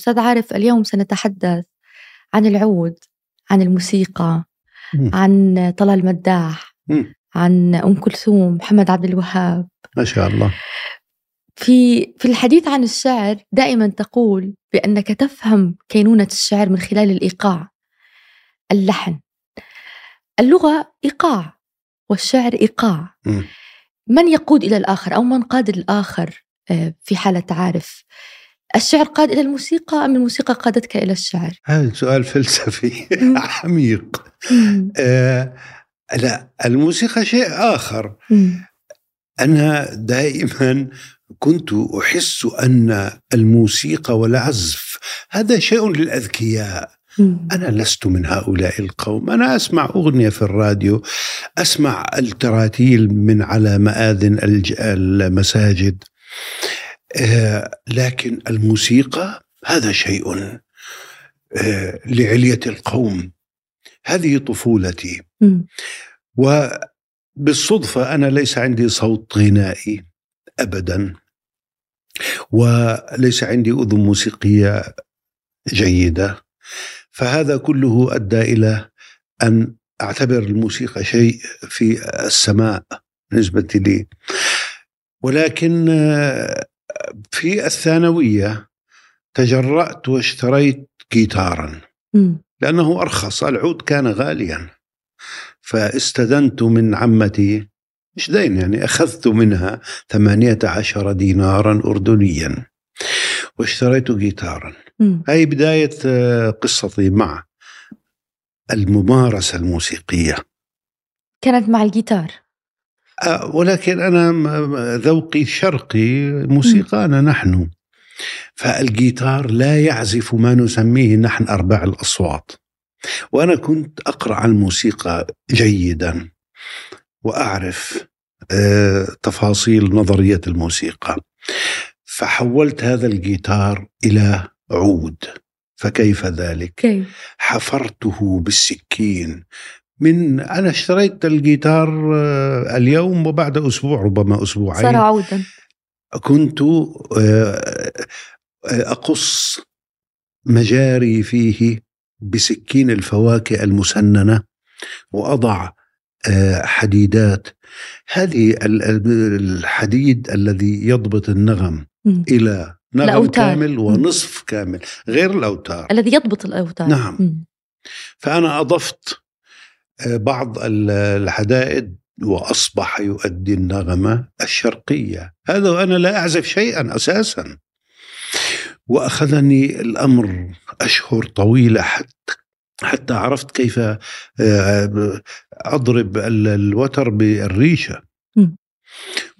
أستاذ عارف اليوم سنتحدث عن العود عن الموسيقى مم. عن طلال مداح مم. عن أم كلثوم محمد عبد الوهاب ما شاء الله في في الحديث عن الشعر دائما تقول بأنك تفهم كينونة الشعر من خلال الإيقاع اللحن اللغة إيقاع والشعر إيقاع مم. من يقود إلى الآخر أو من قاد الآخر آه، في حالة عارف الشعر قاد إلى الموسيقى أم الموسيقى قادتك إلى الشعر هذا سؤال فلسفي. عميق. آه لا الموسيقى شيء آخر. أنا دائما كنت أحس أن الموسيقى والعزف هذا شيء للأذكياء. أنا لست من هؤلاء القوم أنا أسمع أغنية في الراديو أسمع التراتيل من على مآذن المساجد لكن الموسيقى هذا شيء آه، لعلية القوم. هذه طفولتي. وبالصدفة أنا ليس عندي صوت غنائي أبدا وليس عندي أذن موسيقية جيدة. فهذا كله أدى إلى أن أعتبر الموسيقى شيء في السماء بالنسبة لي. ولكن آه، في الثانوية تجرأت واشتريت جيتارا. لأنه أرخص العود كان غاليا. فاستدنت من عمتي مش دين يعني أخذت منها ثمانية عشر دينارا أردنيا. واشتريت جيتارا. هاي بداية آه، قصتي مع الممارسة الموسيقية. كانت مع الجيتار؟ ولكن أنا ذوقي شرقي موسيقانا نحن. فالجيتار لا يعزف ما نسميه نحن أرباع الأصوات. وأنا كنت أقرأ عن الموسيقى جيدا وأعرف آه، تفاصيل نظرية الموسيقى. فحولت هذا الجيتار إلى عود. فكيف ذلك؟ كيف؟ حفرته بالسكين. من أنا اشتريت الجيتار آه، اليوم وبعد أسبوع ربما صار أسبوعين عودا كنت آه، آه، أقص مجاري فيه بسكين الفواكه المسننة وأضع آه، حديدات هذه ال- ال- الحديد الذي يضبط النغم مم. إلى نغم الأوتار. كامل ونصف كامل غير الأوتار الذي يضبط الأوتار نعم. مم. فأنا أضفت آه، بعض ال- الحدائد وأصبح يؤدي النغمة الشرقية. هذا وأنا لا أعزف شيئا أساسا. وأخذني الأمر أشهر طويلة حتى حتى عرفت كيف آه، أضرب ال- الوتر بالريشة. مم.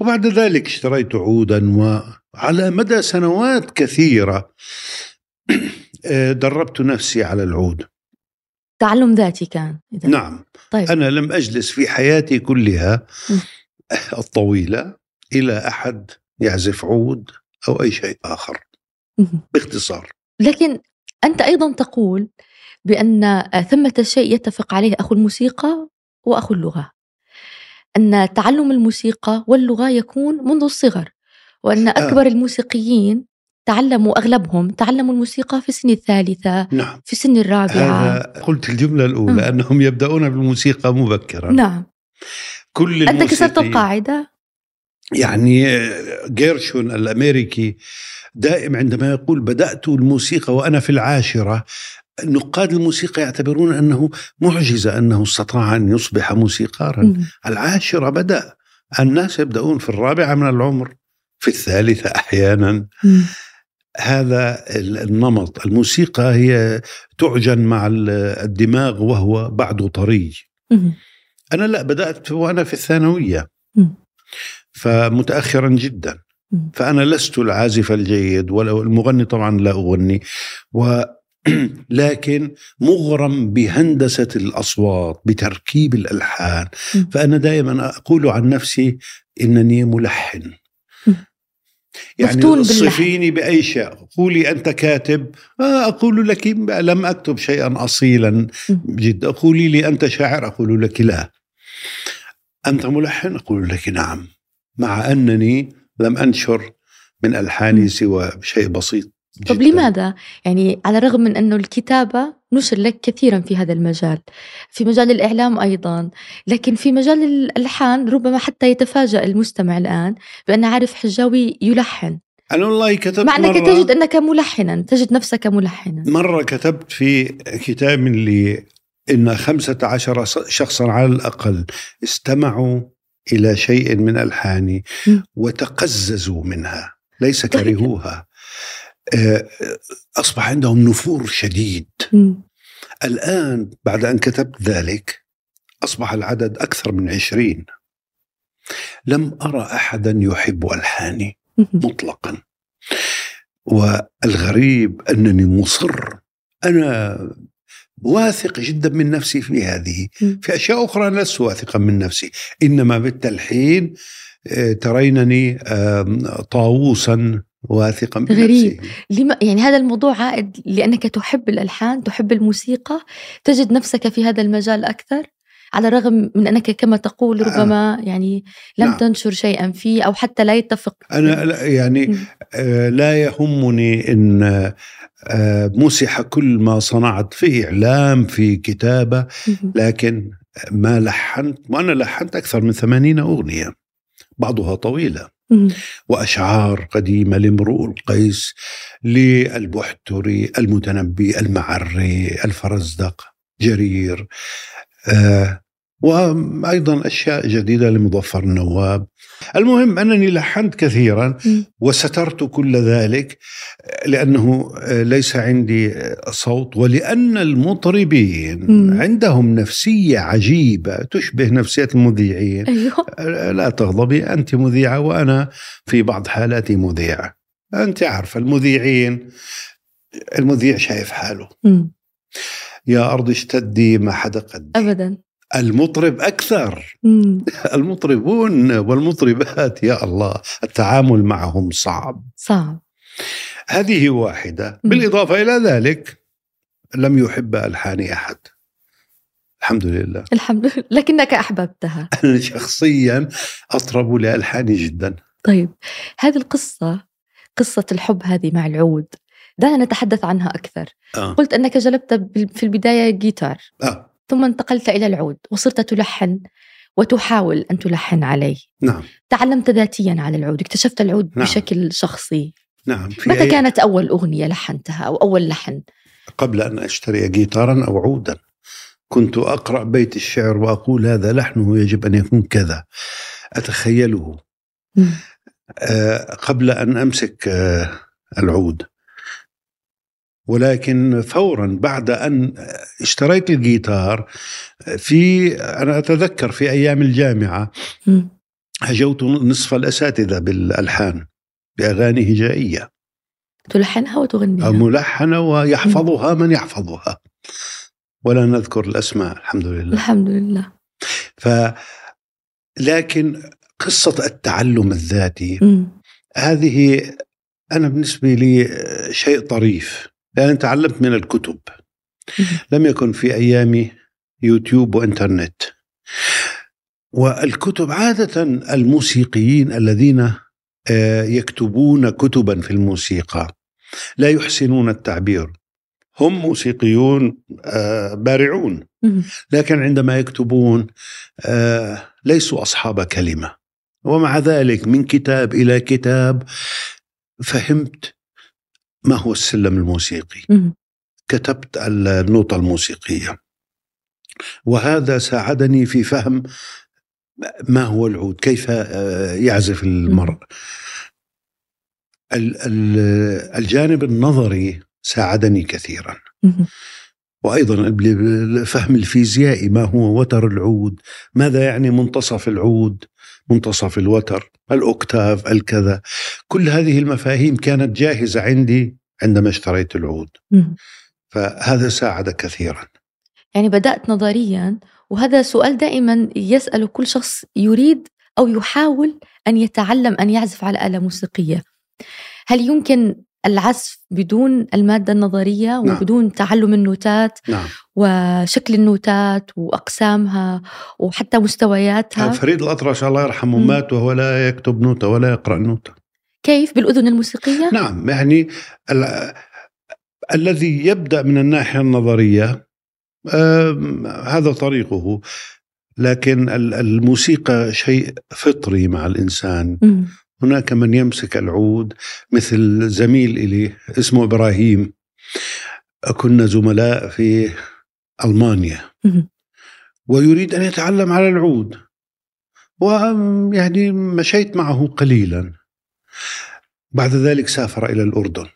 وبعد ذلك اشتريت عودا وعلى مدى سنوات كثيرة آه، دربت نفسي على العود. تعلم ذاتي كان إذا. نعم. طيب. أنا لم أجلس في حياتي كلها. الطويلة إلى أحد يعزف عود أو أي شيء آخر. باختصار. لكن أنت أيضا تقول بأن ثمة شيء يتفق عليه أخو الموسيقى وأخو اللغة. أن تعلم الموسيقى واللغة يكون منذ الصغر وأن أكبر الموسيقيين تعلموا أغلبهم تعلموا الموسيقى في السن الثالثة نعم. في السن الرابعة. قلت الجملة الأولى م. أنهم يبدأون بالموسيقى مبكرا. نعم. كل أنت كسرت القاعدة؟ يعني جيرشون الأمريكي دائم عندما يقول بدأت الموسيقى وأنا في العاشرة نقاد الموسيقى يعتبرون أنه معجزة أنه استطاع أن يصبح موسيقارا. العاشرة بدأ. الناس يبدأون في الرابعة من العمر في الثالثة أحيانا. مم. هذا ال- النمط الموسيقى هي تعجن مع ال- الدماغ وهو بعده طري. أنا لا بدأت وأنا في الثانوية. فمتأخرا جدا. فأنا لست العازف الجيد ولا المغني طبعا لا أغني و لكن مغرم بهندسة الأصوات بتركيب الألحان. فأنا دائما أقول عن نفسي إنني ملحن. يعني. صفيني بأي شيء. قولي أنت كاتب. آه أقول لك لم أكتب شيئا أصيلا. جدا. قولي لي أنت شاعر أقول لك لا. أنت ملحن؟ أقول لك نعم. مع أنني لم أنشر من ألحاني. سوى شيء بسيط. طب. لماذا؟ يعني على الرغم من أنه الكتابة نشر لك كثيرا في هذا المجال في مجال الإعلام أيضا لكن في مجال الألحان ربما حتى يتفاجأ المستمع الآن بأن عارف حجاوي يلحن أنا والله كتبت مع أنك تجد أنك ملحنا تجد نفسك ملحنا مرة كتبت في كتاب لي إن خمسة عشر شخصا على الأقل استمعوا إلى شيء من ألحاني. وتقززوا منها ليس. كرهوها آه، أصبح عندهم نفور شديد مم. الآن بعد أن كتبت ذلك أصبح العدد أكثر من عشرين لم أرى أحدا يحب ألحاني مم. مطلقا والغريب أنني مصر أنا واثق جدا من نفسي في هذه. في أشياء أخرى لست واثقا من نفسي إنما بالتلحين آه، ترينني طاووسا واثقا بنفسي غريب. لما يعني هذا الموضوع عائد لأنك تحب الألحان تحب الموسيقى تجد نفسك في هذا المجال أكثر على الرغم من أنك كما تقول ربما يعني لم نعم. تنشر شيئا فيه أو حتى لا يتفق أنا لا- يعني. آه، لا يهمني إن آه، مسح كل ما صنعت في إعلام في كتابة مم. لكن ما لحنت وأنا لحنت أكثر من ثمانين أغنية بعضها طويلة مم. وأشعار قديمة لامرؤ القيس للبحتري المتنبي المعري الفرزدق جرير آه وأيضا أشياء جديدة لمظفر النواب. المهم أنني لحنت كثيرا. وسترت كل ذلك لأنه ليس عندي صوت ولأن المطربين. عندهم نفسية عجيبة تشبه نفسية المذيعين. أيوه. لا تغضبي أنت مذيعة وأنا في بعض حالاتي مذيعة. أنت عارفة المذيعين المذيع شايف حاله. مم. يا أرض اشتدي ما حدا قدي. أبدا. المطرب أكثر. مم. المطربون والمطربات يا الله التعامل معهم صعب. صعب. هذه واحدة. مم. بالإضافة إلى ذلك لم يحب ألحاني أحد. الحمد لله. الحمد لله. لكنك أحببتها. أنا شخصيا أطرب لألحاني جدا. طيب. هذه القصة قصة الحب هذه مع العود. دعنا نتحدث عنها أكثر. آه. قلت أنك جلبت في البداية جيتار آه. ثم انتقلت إلى العود وصرت تلحن وتحاول أن تلحن عليه نعم. تعلمت ذاتيا على العود اكتشفت العود نعم. بشكل شخصي. نعم. في متى أي- كانت أول أغنية لحنتها أو أول لحن؟ قبل أن أشتري جيتارا أو عودا. كنت أقرأ بيت الشعر وأقول هذا لحنه يجب أن يكون كذا. أتخيله. آه، قبل أن أمسك آه، العود. ولكن فورا بعد أن اشتريت الجيتار في أنا أتذكر في أيام الجامعة مم. هجوت نصف الأساتذة بالألحان بأغاني هجائية. تلحنها وتغنيها؟ ملحنة ويحفظها من يحفظها. ولا نذكر الأسماء الحمد لله. الحمد لله. ف لكن قصة التعلم الذاتي مم. هذه أنا بالنسبة لي شيء طريف. لأن تعلمت من الكتب. لم يكن في أيامي يوتيوب وإنترنت. والكتب عادة الموسيقيين الذين آه، يكتبون كتبا في الموسيقى. لا يحسنون التعبير. هم موسيقيون آه، بارعون. لكن عندما يكتبون آه، ليسوا أصحاب كلمة. ومع ذلك من كتاب إلى كتاب فهمت ما هو السلم الموسيقي؟ مم. كتبت النوتة الموسيقية. وهذا ساعدني في فهم ما هو العود كيف آه، يعزف المرء. ال- ال- الجانب النظري ساعدني كثيرا. وأيضا الفهم الفيزيائي ما هو وتر العود؟ ماذا يعني منتصف العود؟ منتصف الوتر الأوكتاف الكذا. كل هذه المفاهيم كانت جاهزة عندي عندما اشتريت العود. فهذا ساعد كثيرا. يعني بدأت نظريا وهذا سؤال دائما يسأله كل شخص يريد أو يحاول أن يتعلم أن يعزف على آلة موسيقية. هل يمكن العزف بدون المادة النظرية نعم. وبدون تعلم النوتات نعم وشكل النوتات وأقسامها وحتى مستوياتها فريد الأطرش الله يرحمه مم. مات وهو لا يكتب نوتة ولا يقرأ نوتة كيف بالأذن الموسيقية؟ نعم يعني ال- الذي يبدأ من الناحية النظرية هذا طريقه لكن ال- الموسيقى شيء فطري مع الإنسان مم. هناك من يمسك العود مثل زميل إلي اسمه إبراهيم. كنا زملاء في ألمانيا. ويريد أن يتعلم على العود. ويعني مشيت معه قليلا. بعد ذلك سافر إلى الأردن.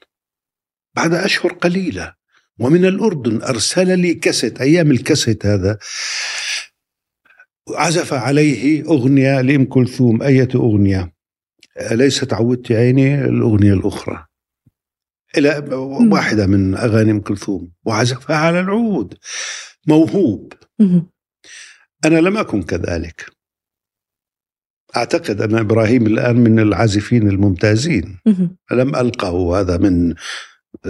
بعد أشهر قليلة. ومن الأردن أرسل لي كاسيت أيام الكاسيت هذا. عزف عليه أغنية لأم كلثوم أية أغنية. ليست عودت عيني الأغنية الأخرى. إلى واحدة من أغاني أم كلثوم. وعزفها على العود. موهوب. أنا لم أكن كذلك. أعتقد أن إبراهيم الآن من العازفين الممتازين. مم. لم ألقه هذا من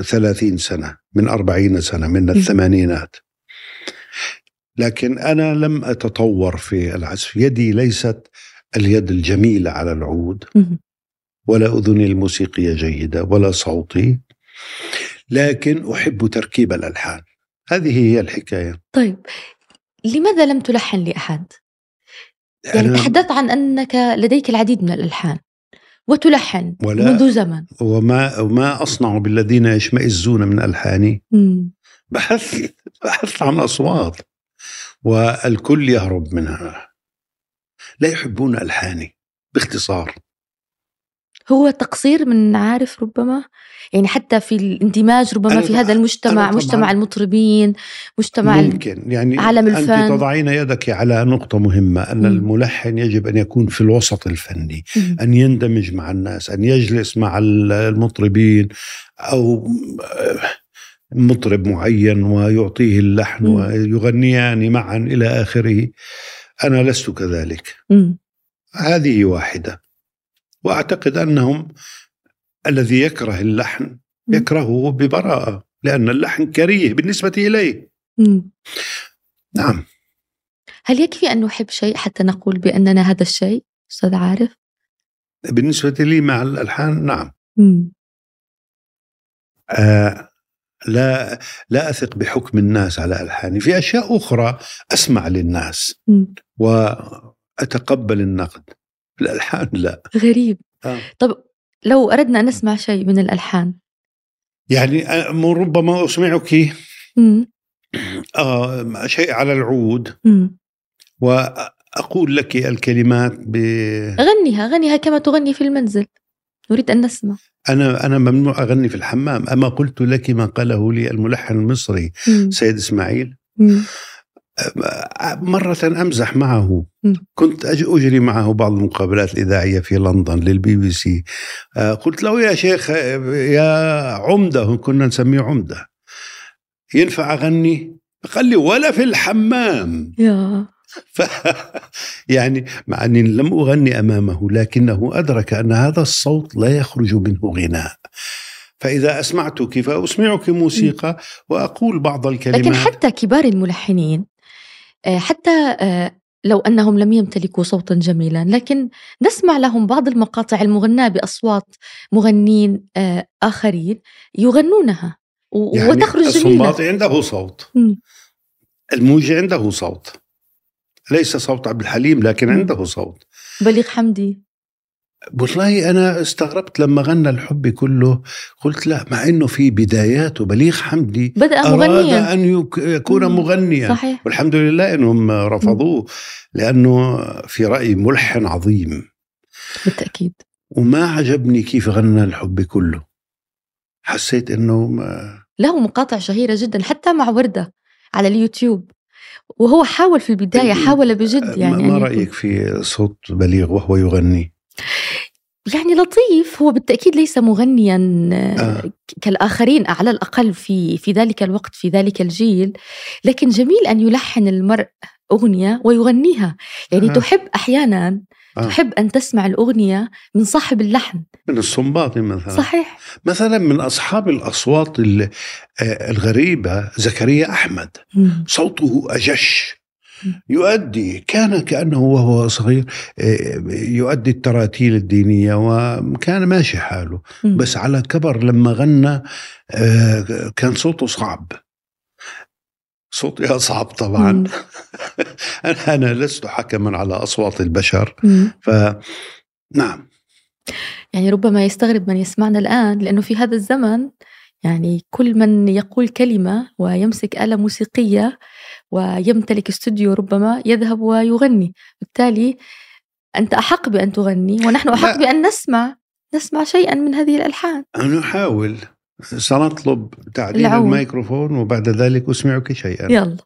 ثلاثين سنة من أربعين سنة من الثمانينات. لكن أنا لم أتطور في العزف. يدي ليست اليد الجميلة على العود. ولا أذني الموسيقية جيدة ولا صوتي لكن أحب تركيب الألحان هذه هي الحكاية طيب لماذا لم تلحن لأحد؟ يعني تحدثت عن أنك لديك العديد من الألحان وتلحن ولا- منذ زمن وما وما أصنع بالذين يشمئزون من ألحاني مم. بحث بحث عن أصوات والكل يهرب منها لا يحبون ألحاني باختصار هو تقصير من عارف ربما يعني حتى في الاندماج ربما في هذا المجتمع مجتمع المطربين مجتمع ممكن يعني عالم أنت الفن. تضعين يدك على نقطة مهمة أن مم. الملحن يجب أن يكون في الوسط الفني مم. أن يندمج مع الناس أن يجلس مع المطربين أو مطرب معين ويعطيه اللحن. ويغنيان معا إلى آخره أنا لست كذلك مم. هذه واحدة وأعتقد أنهم الذي يكره اللحن. يكرهه ببراءة لأن اللحن كريه بالنسبة إليه. نعم هل يكفي أن نحب شيء حتى نقول بأننا هذا الشيء أستاذ عارف؟ بالنسبة لي مع الألحان نعم. آه لا لا أثق بحكم الناس على ألحاني في أشياء أخرى أسمع للناس مم. وأتقبل النقد الألحان لا غريب آه. طب لو أردنا أن نسمع شيء من الألحان يعني آه، ربما أسمعك مم. آه شيء على العود مم. وأقول لك الكلمات ب... غنيها غنيها كما تغني في المنزل نريد أن نسمع. أنا أنا ممنوع أغني في الحمام. أما قلت لك ما قاله لي الملحن المصري مم. سيد إسماعيل. مم. مرة أمزح معه. مم. كنت أج- أجري معه بعض المقابلات الإذاعية في لندن للبي بي سي. قلت له يا شيخ يا عمدة كنا نسميه عمدة. ينفع أغني؟ قال لي ولا في الحمام. يا. ف يعني مع أني لم أغني أمامه لكنه أدرك أن هذا الصوت لا يخرج منه غناء. فإذا أسمعتك فأسمعك موسيقى وأقول بعض الكلمات. لكن حتى كبار الملحنين آه، حتى آه، لو أنهم لم يمتلكوا صوتا جميلا لكن نسمع لهم بعض المقاطع المغناة بأصوات مغنين آه، آخرين يغنونها يعني وتخرج جميلة. الصنباطي عنده صوت. الموجي عنده صوت. ليس صوت عبد الحليم لكن. عنده صوت. بليغ حمدي. والله أنا استغربت لما غنى الحب كله قلت لا مع أنه في بداياته بليغ حمدي. بدأ أراد مغنيا. يك- يكون. مغنيا. صحيح. والحمد لله أنهم رفضوه لأنه في رأيي ملحن عظيم. بالتأكيد. وما عجبني كيف غنى الحب كله. حسيت أنه ما له مقاطع شهيرة جدا حتى مع وردة على اليوتيوب. وهو حاول في البداية حاول بجد يعني ما رأيك في صوت بليغ وهو يغني يعني لطيف هو بالتأكيد ليس مغنيا. آه. كالآخرين على الأقل في في ذلك الوقت في ذلك الجيل لكن جميل أن يلحن المرء أغنية ويغنيها يعني آه. تحب أحيانا آه. تحب أن تسمع الأغنية من صاحب اللحن. من الصنباطي مثلا. صحيح. مثلا من أصحاب الأصوات ال- آه، الغريبة زكريا أحمد. مم. صوته أجش. يؤدي كان كأنه وهو صغير آه، يؤدي التراتيل الدينية وكان ماشي حاله. بس على كبر لما غنى آه، كان صوته صعب. صوتي أصعب طبعا. أنا لست حكما على أصوات البشر. فنعم يعني ربما يستغرب من يسمعنا الآن لأنه في هذا الزمن يعني كل من يقول كلمة ويمسك آلة موسيقية ويمتلك استوديو ربما يذهب ويغني بالتالي أنت أحق بأن تغني ونحن أحق. بأن نسمع نسمع شيئا من هذه الألحان نحاول سنطلب تعديل العون. الميكروفون وبعد ذلك أسمعك شيئا يلا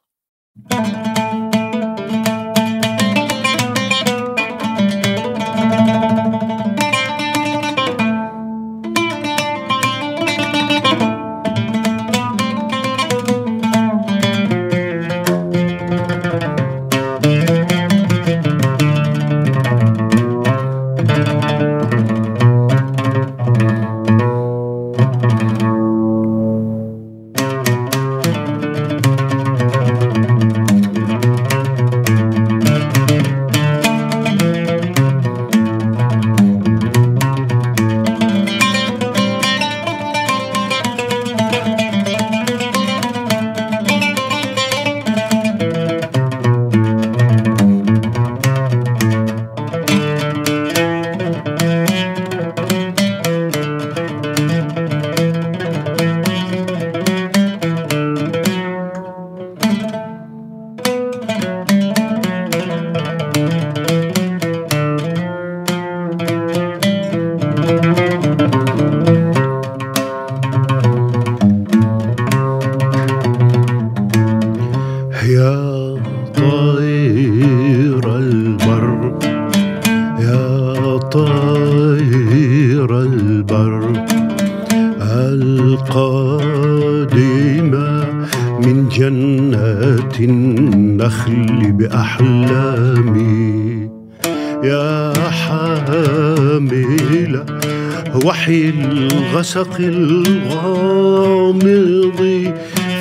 الغسق الغامض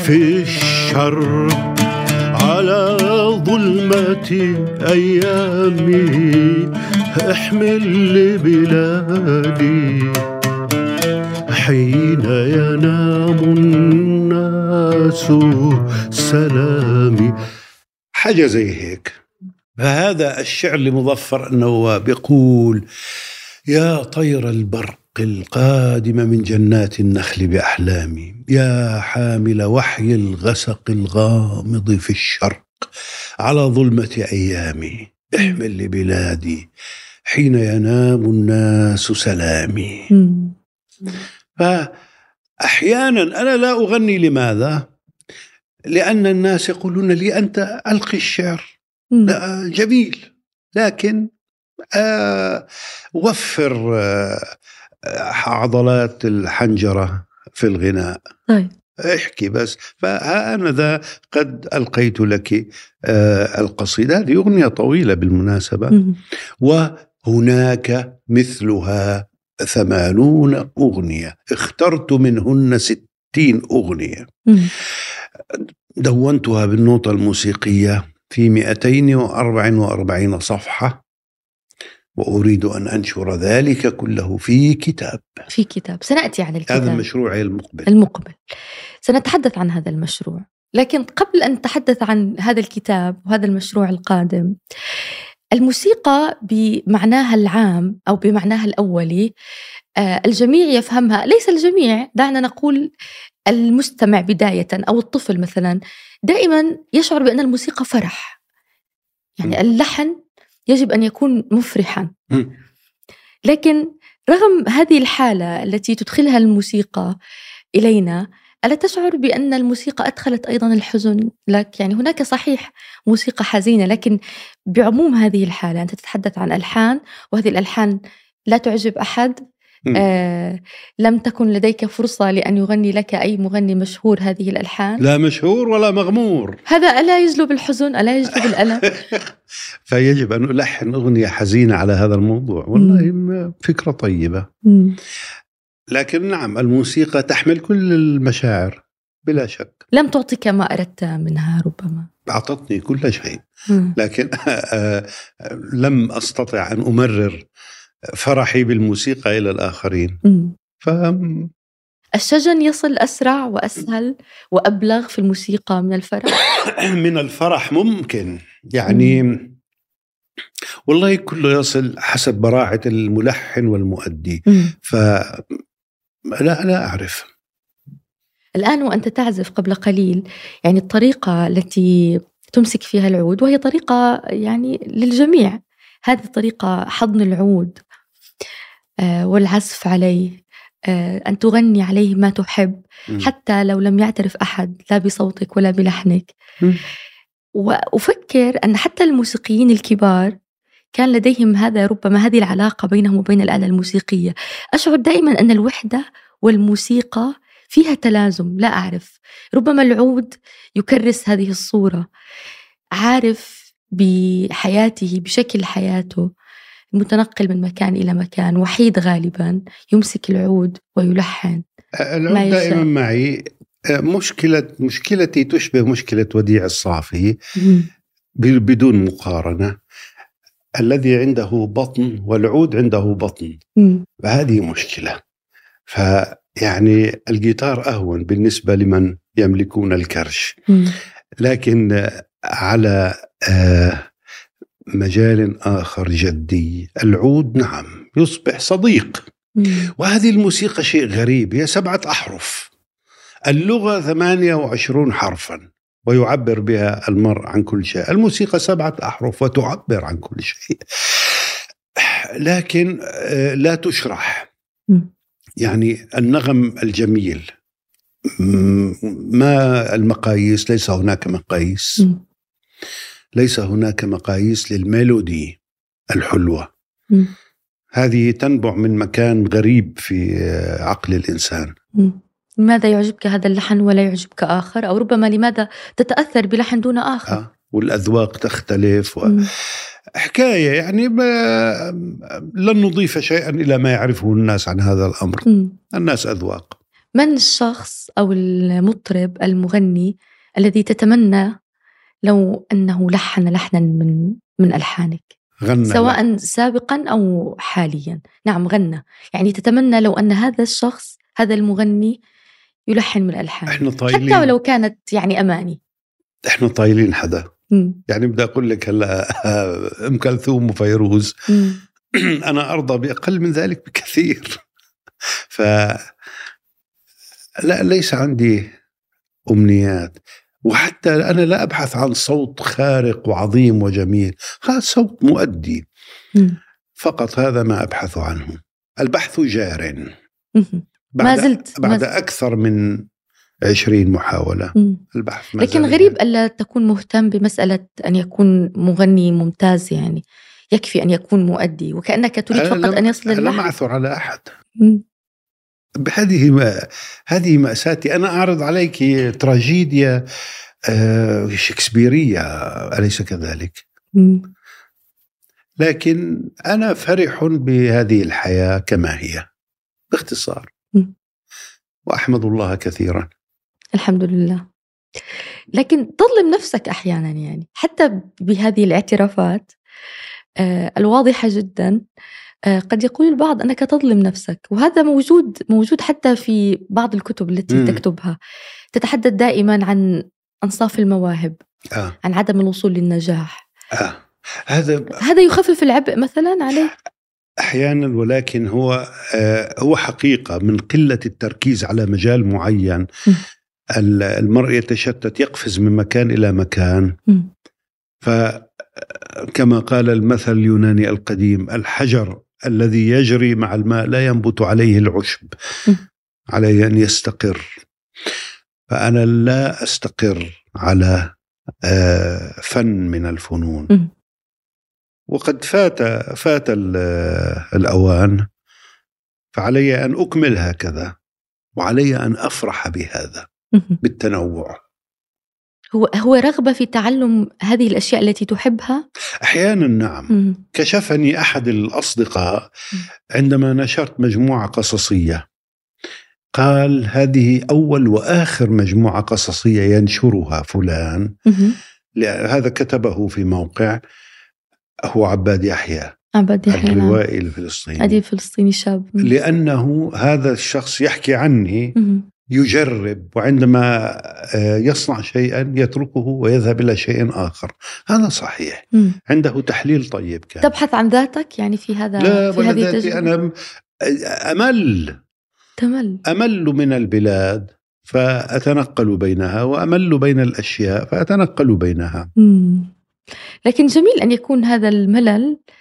في الشرق على ظلمة أيامي. أحمل لبلادي حين ينام الناس سلامي. حاجة زي هيك. فهذا الشعر لمظفر النواب بيقول يا طير البرق القادم من جنات النخل بأحلامي يا حامل وحي الغسق الغامض في الشرق على ظلمة أيامي احمل لبلادي حين ينام الناس سلامي. فأحيانا أنا لا أغني لماذا؟ لأن الناس يقولون لي أنت ألقي الشعر. لا جميل لكن آه وفر آه عضلات الحنجرة في الغناء. طيب. احكي بس. فها أنا ذا قد ألقيت لك آه القصيدة. هذه أغنية طويلة بالمناسبة. وهناك مثلها ثمانون أغنية. اخترت منهن ستين أغنية. دونتها بالنوتة الموسيقية في 244 صفحة. وأريد أن أنشر ذلك كله في كتاب. في كتاب. سنأتي عن الكتاب. هذا مشروعي المقبل. المقبل. سنتحدث عن هذا المشروع. لكن قبل أن نتحدث عن هذا الكتاب وهذا المشروع القادم الموسيقى بمعناها العام أو بمعناها الأولي آه، الجميع يفهمها. ليس الجميع. دعنا نقول المستمع بداية أو الطفل مثلا. دائما يشعر بأن الموسيقى فرح. يعني. اللحن يجب أن يكون مفرحا. لكن رغم هذه الحالة التي تدخلها الموسيقى إلينا ألا تشعر بأن الموسيقى أدخلت أيضا الحزن لك يعني هناك صحيح موسيقى حزينة لكن بعموم هذه الحالة أنت تتحدث عن ألحان وهذه الألحان لا تعجب أحد. آه لم تكن لديك فرصة لأن يغني لك أي مغني مشهور هذه الألحان؟ لا مشهور ولا مغمور. هذا ألا يجلب الحزن ألا يجلب الألم؟ فيجب أن ألحن أغنية حزينة على هذا الموضوع. والله فكرة طيبة. مم. لكن نعم الموسيقى تحمل كل المشاعر بلا شك. لم تعطيك ما أردت منها ربما؟ أعطتني كل شيء. مم. لكن لم أستطع أن أمرر فرحي بالموسيقى إلى الآخرين. مم. ف الشجن يصل أسرع وأسهل وأبلغ في الموسيقى من الفرح؟ من الفرح ممكن. يعني والله كله يصل حسب براعة الملحن والمؤدي. مم. ف لا لا أعرف. الآن وأنت تعزف قبل قليل يعني الطريقة التي تمسك فيها العود وهي طريقة يعني للجميع. هذه الطريقة حضن العود. والعزف عليه آه، أن تغني عليه ما تحب. حتى لو لم يعترف أحد لا بصوتك ولا بلحنك. وأفكر أن حتى الموسيقيين الكبار كان لديهم هذا ربما هذه العلاقة بينهم وبين الآلة الموسيقية. أشعر دائما أن الوحدة والموسيقى فيها تلازم لا أعرف. ربما العود يكرس هذه الصورة. عارف بحياته بشكل حياته. متنقل من مكان إلى مكان وحيد غالبا يمسك العود ويلحن. ما العود. دائما معي. مشكلة مشكلتي تشبه مشكلة وديع الصافي بدون مقارنة. الذي عنده بطن والعود عنده بطن. مم. فهذه مشكلة. فيعني الجيتار أهون بالنسبة لمن يملكون الكرش. لكن على آه، مجال آخر جدي. العود نعم يصبح صديق. وهذه الموسيقى شيء غريب هي سبعة أحرف. اللغة 28 حرفا ويعبر بها المرء عن كل شيء. الموسيقى سبعة أحرف وتعبر عن كل شيء. لكن آه، لا تشرح. يعني النغم الجميل. ما المقاييس؟ ليس هناك مقاييس. ليس هناك مقاييس للميلودي الحلوة مم. هذه تنبع من مكان غريب في عقل الإنسان مم. لماذا يعجبك هذا اللحن ولا يعجبك آخر أو ربما لماذا تتأثر بلحن دون آخر آه، والأذواق تختلف و... مم. حكاية يعني ما لن نضيف شيئا إلى ما يعرفه الناس عن هذا الأمر مم. الناس أذواق من الشخص أو المطرب المغني الذي تتمنى لو أنه لحن لحنا من من ألحانك. غنى سواء سابقا أو حاليا. نعم غنى. يعني تتمنى لو أن هذا الشخص هذا المغني يلحن من ألحانك إحنا حتى طايلين. ولو كانت يعني أماني. إحنا طايلين حدا. يعني بدي أقول لك هلأ أم كلثوم وفيروز. مم. أنا أرضى بأقل من ذلك بكثير. ف لا ليس عندي أمنيات. وحتى أنا لا أبحث عن صوت خارق وعظيم وجميل هذا صوت مؤدي مم. فقط هذا ما أبحث عنه البحث جار. بعد ما زلت- ما بعد زلت. أكثر من عشرين محاولة. البحث ما لكن غريب يعني. ألا تكون مهتم بمسألة أن يكون مغني ممتاز يعني يكفي أن يكون مؤدي وكأنك تريد أنا فقط أن يصل أنا لم أعثر على أحد. هذه ما هذه مأساتي. أنا أعرض عليك تراجيديا آه، شكسبيرية أليس كذلك؟ لكن أنا فرح بهذه الحياة كما هي باختصار. وأحمد الله كثيرا. الحمد لله. لكن تظلم نفسك أحيانا يعني حتى بهذه الاعترافات آه، الواضحة جدا. قد يقول البعض أنك تظلم نفسك وهذا موجود موجود حتى في بعض الكتب التي مم. تكتبها تتحدث دائما عن أنصاف المواهب آه. عن عدم الوصول للنجاح آه. هذا هذا يخفف العبء مثلا عليه أحيانا ولكن هو آه، هو حقيقة من قلة التركيز على مجال معين م. ال- المرء يتشتت يقفز من مكان إلى مكان مم. فكما قال المثل اليوناني القديم الحجر الذي يجري مع الماء لا ينبت عليه العشب. عليه أن يستقر فأنا لا أستقر على آه، فن من الفنون. وقد فات فات ال- الأوان فعلي أن أكمل هكذا وعلي أن أفرح بهذا. بالتنوع هو هو رغبة في تعلم هذه الأشياء التي تحبها أحيانا نعم مم. كشفني أحد الأصدقاء م. عندما نشرت مجموعة قصصية قال هذه أول وآخر مجموعة قصصية ينشرها فلان. لا، هذا كتبه في موقع هو عباد يحيى عبد يحيى نعم. الروائي الفلسطيني أديب فلسطيني شاب لأنه هذا الشخص يحكي عني مم. يجرب وعندما آه، يصنع شيئا يتركه ويذهب إلى شيء آخر. هذا صحيح. مم. عنده تحليل طيب كان. تبحث عن ذاتك يعني في هذا لا في هذه أنا م- أمل. تمل. أمل من البلاد فأتنقل بينها وأمل بين الأشياء فأتنقل بينها. مم. لكن جميل أن يكون هذا الملل آه،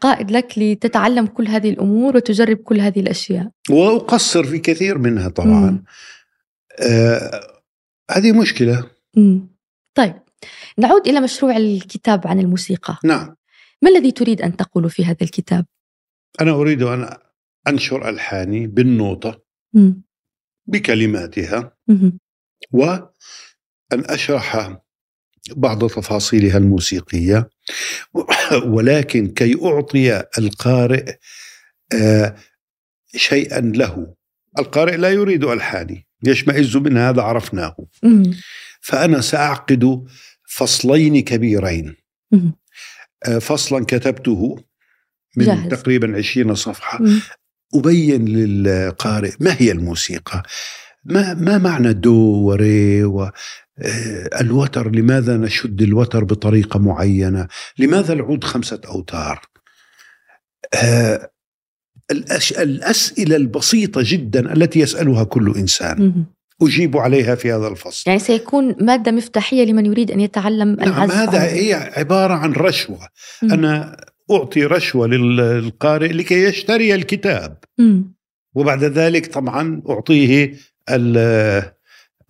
قائد لك لتتعلم كل هذه الأمور وتجرب كل هذه الأشياء وأقصر في كثير منها طبعا مم. آه هذه مشكلة مم. طيب نعود إلى مشروع الكتاب عن الموسيقى نعم ما الذي تريد أن تقول في هذا الكتاب؟ أنا أريد أن أنشر ألحاني بالنوتة مم. بكلماتها مم. وأن أشرح بعض تفاصيلها الموسيقية ولكن كي أعطي القارئ آه، شيئا له القارئ لا يريد ألحاني يشمئز من هذا عرفناه مم. فأنا سأعقد فصلين كبيرين. آه، فصلا كتبته من جاهز. تقريبا عشرين صفحة مم. أبين للقارئ ما هي الموسيقى ما, ما معنى دو وري و الوتر لماذا نشد الوتر بطريقة معينة؟ لماذا العود خمسة أوتار؟ آه، الأسئلة البسيطة جدا التي يسألها كل إنسان. أجيب عليها في هذا الفصل. يعني سيكون مادة مفتاحية لمن يريد أن يتعلم نعم هذا هي عبارة عن رشوة. مم. أنا أعطي رشوة للقارئ لكي يشتري الكتاب. مم. وبعد ذلك طبعا أعطيه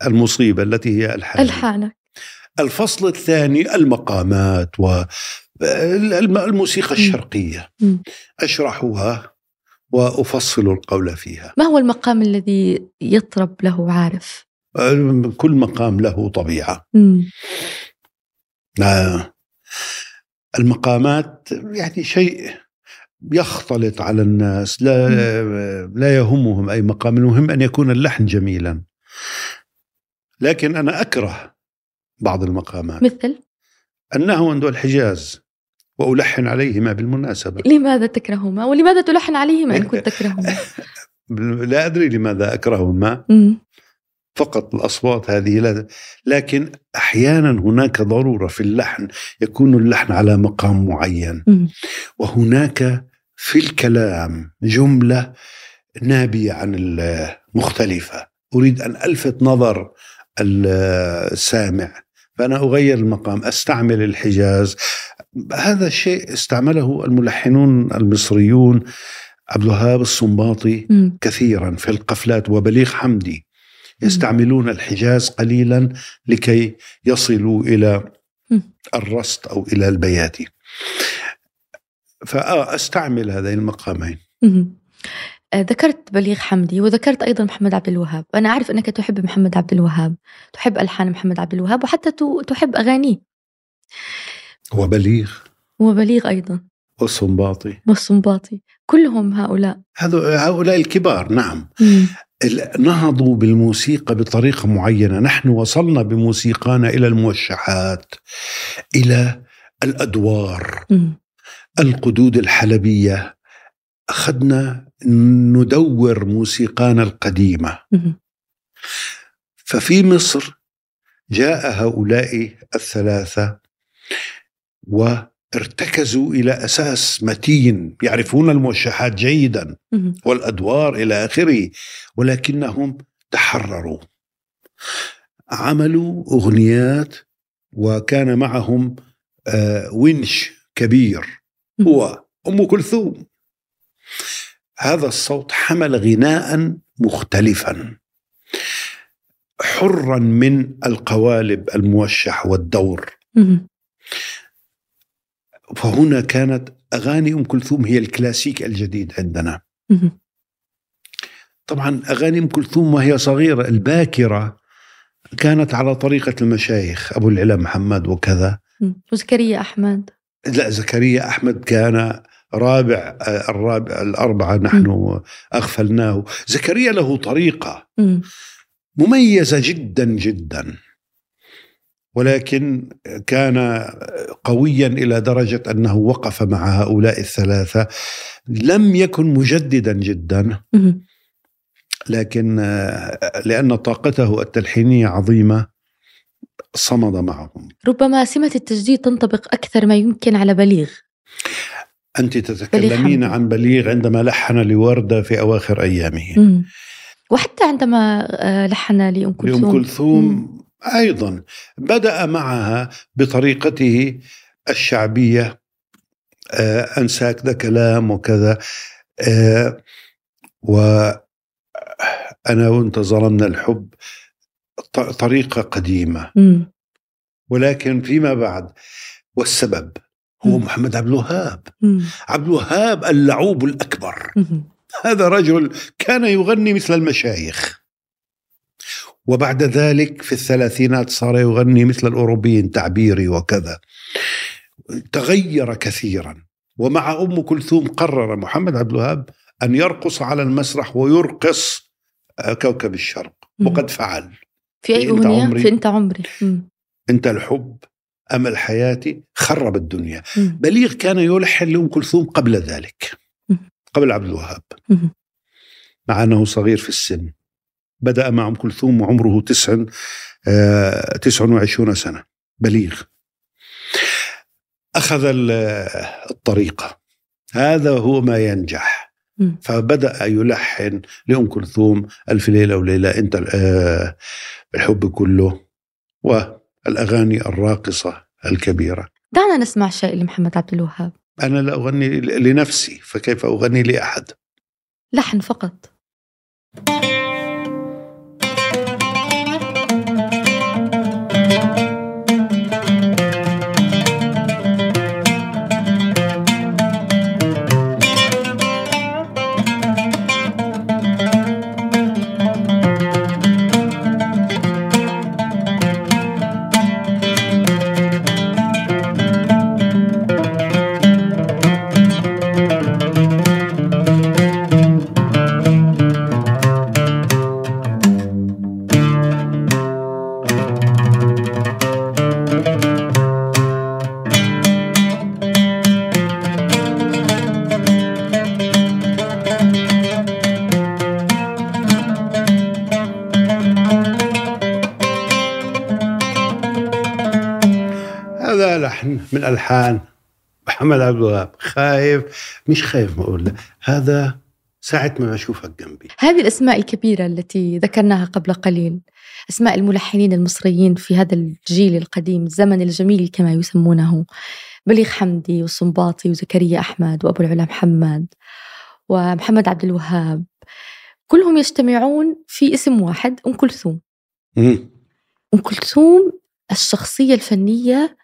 المصيبة التي هي الحال ألحانك الفصل الثاني المقامات والموسيقى الشرقية. أشرحها وأفصل القول فيها. ما هو المقام الذي يطرب له عارف؟ كل مقام له طبيعة. المقامات يعني شيء يختلط على الناس. لا لا يهمهم أي مقام. المهم أن يكون اللحن جميلا. لكن أنا أكره بعض المقامات. مثل؟ انه عند الحجاز وألحن عليهما بالمناسبة. لماذا تكرههما؟ ولماذا تلحن عليهما إن كنت تكرههما؟ لا أدري لماذا أكرههما. مم. فقط الأصوات هذه لا لكن أحيانا هناك ضرورة في اللحن. يكون اللحن على مقام معين. وهناك في الكلام جملة نابية عن المختلفة. أريد أن ألفت نظر السامع. فأنا أغير المقام أستعمل الحجاز. هذا الشيء استعمله الملحنون المصريون عبد الوهاب الصنباطي. كثيرا في القفلات وبليغ حمدي. يستعملون الحجاز قليلا لكي يصلوا مم. الرصد أو إلى البياتي. فاستعمل هذين المقامين. ذكرت بليغ حمدي وذكرت أيضا محمد عبد الوهاب. أنا أعرف أنك تحب محمد عبد الوهاب. تحب ألحان محمد عبد الوهاب وحتى تحب أغانيه وبليغ. وبليغ أيضا. والصنباطي. والصنباطي. كلهم هؤلاء. هؤلاء الكبار نعم. مم. نهضوا بالموسيقى بطريقة معينة. نحن وصلنا بموسيقانا إلى الموشحات إلى الأدوار. مم. القدود الحلبية. أخذنا ندور موسيقانا القديمة مم. ففي مصر جاء هؤلاء الثلاثة وارتكزوا إلى أساس متين يعرفون الموشحات جيدا مم. والأدوار إلى آخره ولكنهم تحرروا عملوا أغنيات وكان معهم آه، ونش كبير. هو أم كلثوم هذا الصوت حمل غناء مختلفا حرا من القوالب الموشح والدور. فهنا كانت أغاني أم كلثوم هي الكلاسيك الجديد عندنا. طبعا أغاني أم كلثوم وهي صغيرة الباكرة كانت على طريقة المشايخ أبو العلا محمد وكذا. وزكريا أحمد لا زكريا أحمد كان رابع آه، الرابع الأربعة نحن أغفلناه. زكريا له طريقة مم. مميزة جدا جدا. ولكن كان قويا إلى درجة أنه وقف مع هؤلاء الثلاثة. لم يكن مجددا جدا. لكن آه، لأن طاقته التلحينية عظيمة صمد معهم. ربما سمة التجديد تنطبق أكثر ما يمكن على بليغ. بليغ تتكلمين. عن بليغ عندما لحن لورده في أواخر أيامه مم. وحتى عندما آه، لحن لأم كلثوم لأم. كلثوم أيضا بدأ معها بطريقته الشعبية آه، أنساك ده كلام وكذا آه، وأنا وأنت ظلمنا الحب طريقة قديمة مم. ولكن فيما بعد والسبب هو مم. محمد عبد الوهاب. عبد الوهاب اللعوب الأكبر مم. هذا رجل كان يغني مثل المشايخ وبعد ذلك في الثلاثينات صار يغني مثل الأوروبيين تعبيري وكذا تغير كثيرا ومع أم كلثوم قرر محمد عبد الوهاب أن يرقص على المسرح ويرقص آه، كوكب الشرق. وقد فعل في أي في أنت أغنية؟ عمري. في أنت عمري. أنت الحب أمل حياتي خرب الدنيا مم. بليغ كان يلحن لأم كلثوم قبل ذلك مم. قبل عبد الوهاب. مع أنه صغير في السن بدأ مع أم كلثوم وعمره تسع آه، تسع وعشرون سنة بليغ أخذ ال- الطريقة هذا هو ما ينجح مم. فبدأ يلحن لأم كلثوم ألف ليلة وليلة أنت آه، الحب كله والأغاني الراقصة الكبيرة. دعنا نسمع شيء لمحمد عبد الوهاب. أنا لا أغني لنفسي فكيف أغني لأحد؟ لحن فقط. عبد الوهاب خايف. مش خايف لا. هذا ساعة ما أشوفك جنبي. هذه الأسماء الكبيرة التي ذكرناها قبل قليل. أسماء الملحنين المصريين في هذا الجيل القديم الزمن الجميل كما يسمونه. بليغ حمدي والصنباطي وزكريا أحمد وأبو العلا محمد ومحمد عبد الوهاب. كلهم يجتمعون في اسم واحد أم كلثوم. أم كلثوم الشخصية الفنية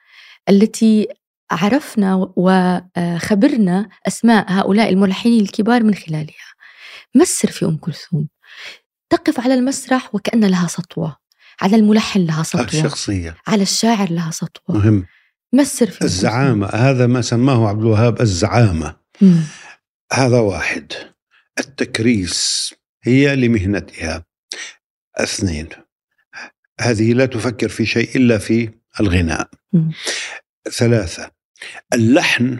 التي عرفنا وخبرنا أسماء هؤلاء الملحنين الكبار من خلالها. ما السر في أم كلثوم؟ تقف على المسرح وكأن لها سطوة. على الملحن لها سطوة. الشخصية. على الشاعر لها سطوة. مهم. ما السر في أم كلثوم؟ الزعامة. هذا ما سماه عبد الوهاب الزعامة. مم. هذا واحد. التكريس هي لمهنتها. اثنين. هذه لا تفكر في شيء إلا في الغناء. مم. ثلاثة. اللحن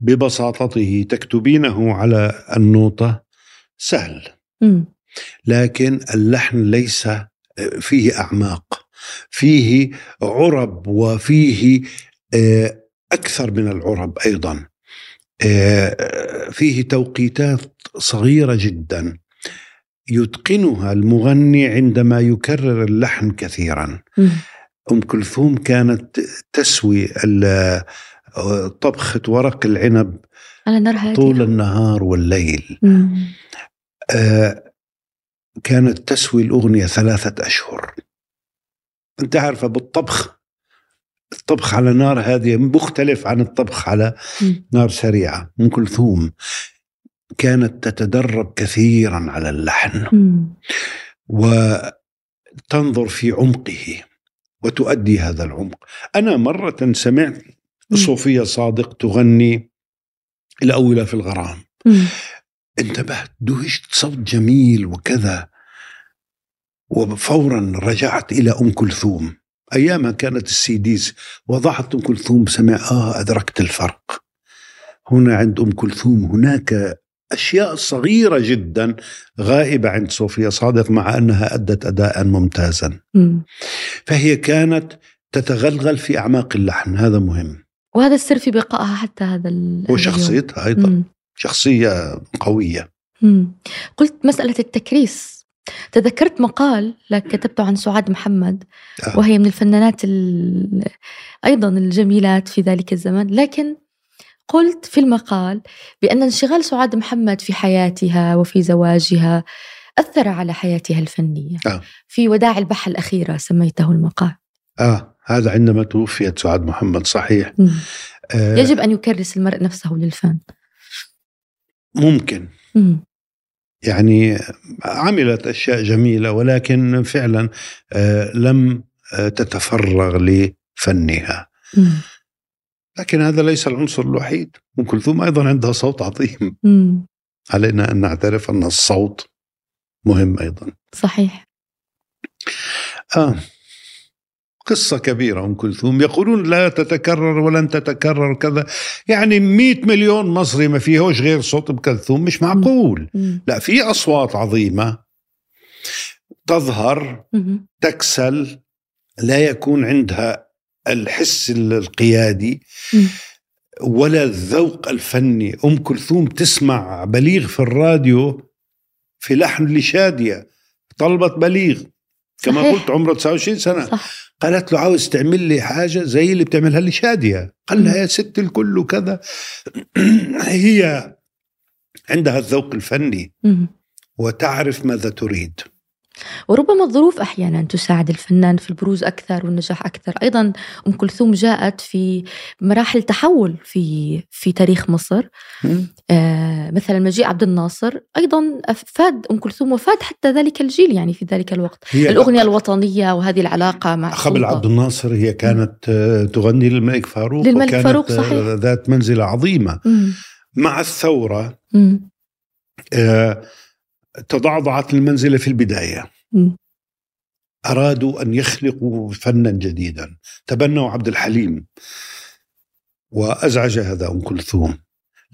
ببساطته تكتبينه على النوتة سهل. لكن اللحن ليس فيه أعماق فيه عرب وفيه آه، أكثر من العرب أيضا آه، فيه توقيتات صغيرة جدا يتقنها المغني عندما يكرر اللحن كثيرا. أم كلثوم كانت تسوي ال- طبخة ورق العنب على نار هادئة طول النهار والليل مم. آه، كانت تسوي الأغنية ثلاثة أشهر أنت عارفة بالطبخ الطبخ على نار هادية مختلف عن الطبخ على مم. نار سريعة أم كلثوم كانت تتدرب كثيرا على اللحن مم. وتنظر في عمقه وتؤدي هذا العمق. أنا مرة سمعت. صوفية صادق تغني الأولى في الغرام. انتبهت دهشت صوت جميل وكذا. وفورا رجعت إلى أم كلثوم. ايامها كانت السيديز وضعت أم كلثوم سمع آه أدركت الفرق. هنا عند أم كلثوم هناك أشياء صغيرة جدا غائبة عند صوفيا صادق مع أنها أدت اداء ممتازا مم. فهي كانت تتغلغل في أعماق اللحن هذا مهم وهذا السر في بقائها حتى هذا. وشخصيتها أيضا مم. شخصية قوية مم. قلت مسألة التكريس تذكرت مقال لك كتبته عن سعاد محمد آه. وهي من الفنانات ال- أيضا الجميلات في ذلك الزمن لكن قلت في المقال بأن انشغال سعاد محمد في حياتها وفي زواجها أثر على حياتها الفنية آه. في وداع البحة الأخيرة سميته المقال آه هذا عندما توفيت سعاد محمد صحيح مم. آه يجب أن يكرس المرء نفسه للفن ممكن مم. يعني عملت أشياء جميلة ولكن فعلا آه لم آه تتفرغ لفنها مم. لكن هذا ليس العنصر الوحيد. ام كلثوم أيضا عندها صوت عظيم. مم. علينا أن نعترف أن الصوت مهم أيضا. صحيح. آه. قصة كبيرة أم كلثوم. يقولون لا تتكرر ولن تتكرر كذا. يعني مئة مليون مصري ما فيهوش غير صوت أم كلثوم؟ مش معقول. مم. لا في أصوات عظيمة تظهر مم. تكسل لا يكون عندها الحس القيادي. ولا الذوق الفني. أم كلثوم تسمع بليغ في الراديو في لحن لشادية طلبت بليغ. كما صحيح. قلت عمره 29 سنة. صح. قالت له عاوز تعمل لي حاجة زي اللي بتعملها لي شادية قال لها يا ست الكل وكذا. هي عندها الذوق الفني. وتعرف ماذا تريد. وربما الظروف أحيانا تساعد الفنان في البروز أكثر والنجاح أكثر، أيضا أم كلثوم جاءت في مراحل تحول في في تاريخ مصر، آه مثلا مجيء عبد الناصر أيضا افاد أم كلثوم وفاد حتى ذلك الجيل يعني في ذلك الوقت، هي الأغنية الوطنية وهذه العلاقة مع قبل. عبد الناصر هي كانت آه، تغني للملك فاروق للملك وكانت فاروق، آه، صحيح. ذات منزلة عظيمة مم. مع الثورة مم. آه، تضعضعت المنزلة في البداية مم. أرادوا أن يخلقوا فنا جديدا تبنوا عبد الحليم وأزعج هذا أم كلثوم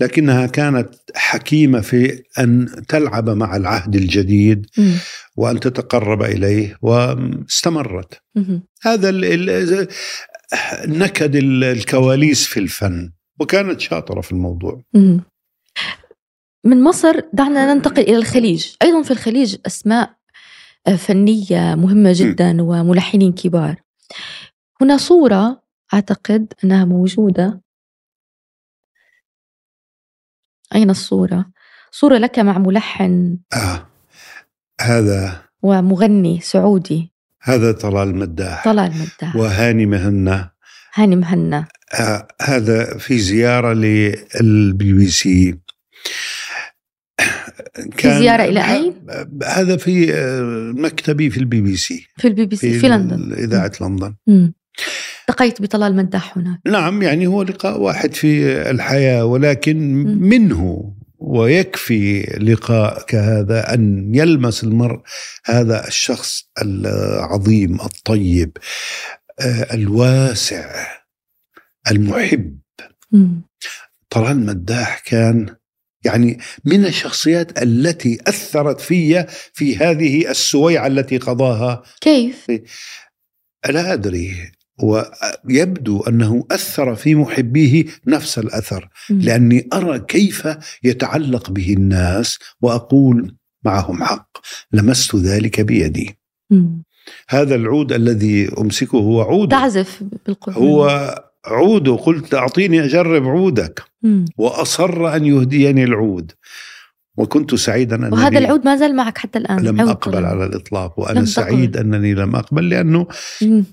لكنها كانت حكيمة في أن تلعب مع العهد الجديد مم. وأن تتقرب إليه واستمرت مم. هذا ال- نكد ال- الكواليس في الفن وكانت شاطرة في الموضوع مم. من مصر دعنا ننتقل إلى الخليج. أيضا في الخليج أسماء آه، فنية مهمة جدا وملحنين كبار. هنا صورة أعتقد أنها موجودة. أين الصورة؟ صورة لك مع ملحن. آه. هذا ومغني سعودي. هذا طلال مداح. طلال مداح. وهاني مهنا. هاني مهنا. آه هذا في زيارة للبي بي سي. في زيارة إلى أين؟ هذا في آه، مكتبي في البي بي سي في البي بي سي في لندن إذاعة لندن مم. التقيت بطلال مداح هناك نعم يعني هو لقاء واحد في الحياة ولكن مم. منه ويكفي لقاء كهذا أن يلمس المرء هذا الشخص العظيم الطيب آه، الواسع المحب. طلال مداح كان يعني من الشخصيات التي أثرت في في هذه السويعة التي قضاها كيف؟ لا أدري ويبدو أنه أثر في محبيه نفس الأثر مم. لأني أرى كيف يتعلق به الناس وأقول معهم حق لمست ذلك بيدي مم. هذا العود الذي أمسكه هو عود تعزف بالقرآن هو عود قلت أعطيني أجرب عودك مم. وأصر أن يهديني العود وكنت سعيدا أنني وهذا العود ما زال معك حتى الآن لم أقبل. على الإطلاق وأنا سعيد تقبل. أنني لم أقبل لأنه مم.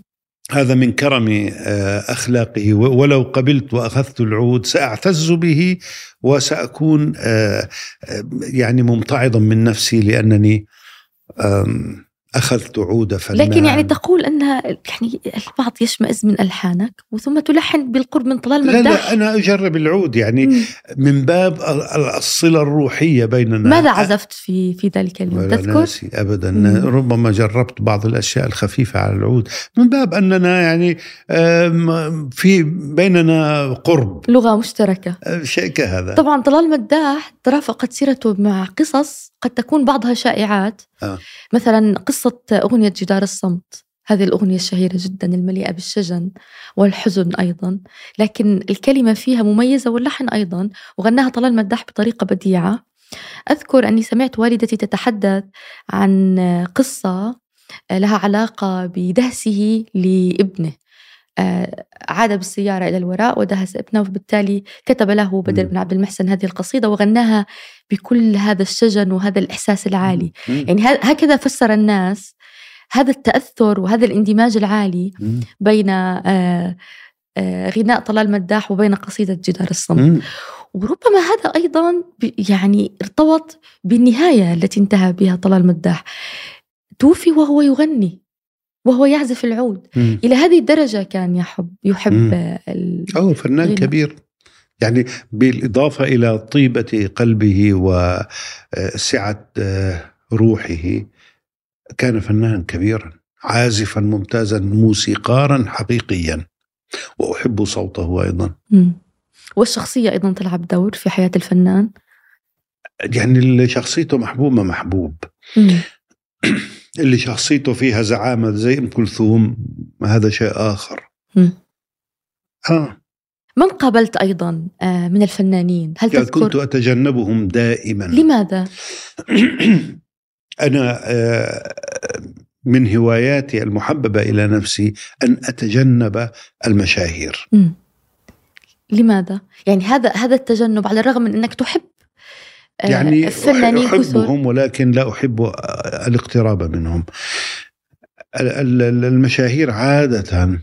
هذا من كرم آه، أخلاقه ولو قبلت وأخذت العود سأعتز به وسأكون آه، آه، يعني ممتعضا من نفسي لأنني آم، أخذت عود فنان لكن يعني تقول انها يعني البعض يشمئز من ألحانك وثم تلحن بالقرب من طلال لا مداح لا أنا أجرب العود يعني مم. من باب ال- الصلة الروحية بيننا. ماذا عزفت في في ذلك اليوم؟ تذكر؟ ناسي ابدا. مم. ربما جربت بعض الأشياء الخفيفة على العود. من باب أننا يعني في بيننا قرب. لغة مشتركة. شيء كهذا. طبعا طلال مداح ترافقت سيرته مع قصص قد تكون بعضها شائعات. آه. مثلا قصة أغنية جدار الصمت هذه الأغنية الشهيرة جدا المليئة بالشجن والحزن أيضا لكن الكلمة فيها مميزة واللحن أيضا وغناها طلال مداح بطريقة بديعة أذكر أني سمعت والدتي تتحدث عن قصة لها علاقة بدهسه لابنه عاد بالسيارة إلى الوراء ودهس ابنه وبالتالي كتب له بدر. بن عبد المحسن هذه القصيدة وغناها بكل هذا الشجن وهذا الإحساس العالي. يعني هكذا فسر الناس هذا التأثر وهذا الاندماج العالي. بين آه، آه، غناء طلال مداح وبين قصيدة جدار الصمت. وربما هذا أيضا يعني ارتبط بالنهاية التي انتهى بها طلال مداح توفي وهو يغني وهو يعزف العود مم. إلى هذه الدرجة كان يحب يحب. آه،. أو فنان غنى. كبير يعني بالإضافة إلى طيبة قلبه وسعة روحه كان فنانا كبيرا عازفا ممتازا موسيقارا حقيقيا وأحب صوته أيضا مم. والشخصية أيضا تلعب دور في حياة الفنان يعني اللي شخصيته محبوبة محبوب مم. اللي شخصيته فيها زعامة زي أم كلثوم هذا شيء آخر مم. آه من قابلت أيضا آه، من الفنانين هل تذكر كنت أتجنبهم دائما لماذا؟ أنا آه، من هواياتي المحببة إلى نفسي أن أتجنب المشاهير مم. لماذا؟ يعني هذا هذا التجنب على الرغم من أنك تحب يعني فنانين كثر أحبهم ولكن لا أحب الاقتراب منهم. ال- ال- المشاهير عادة.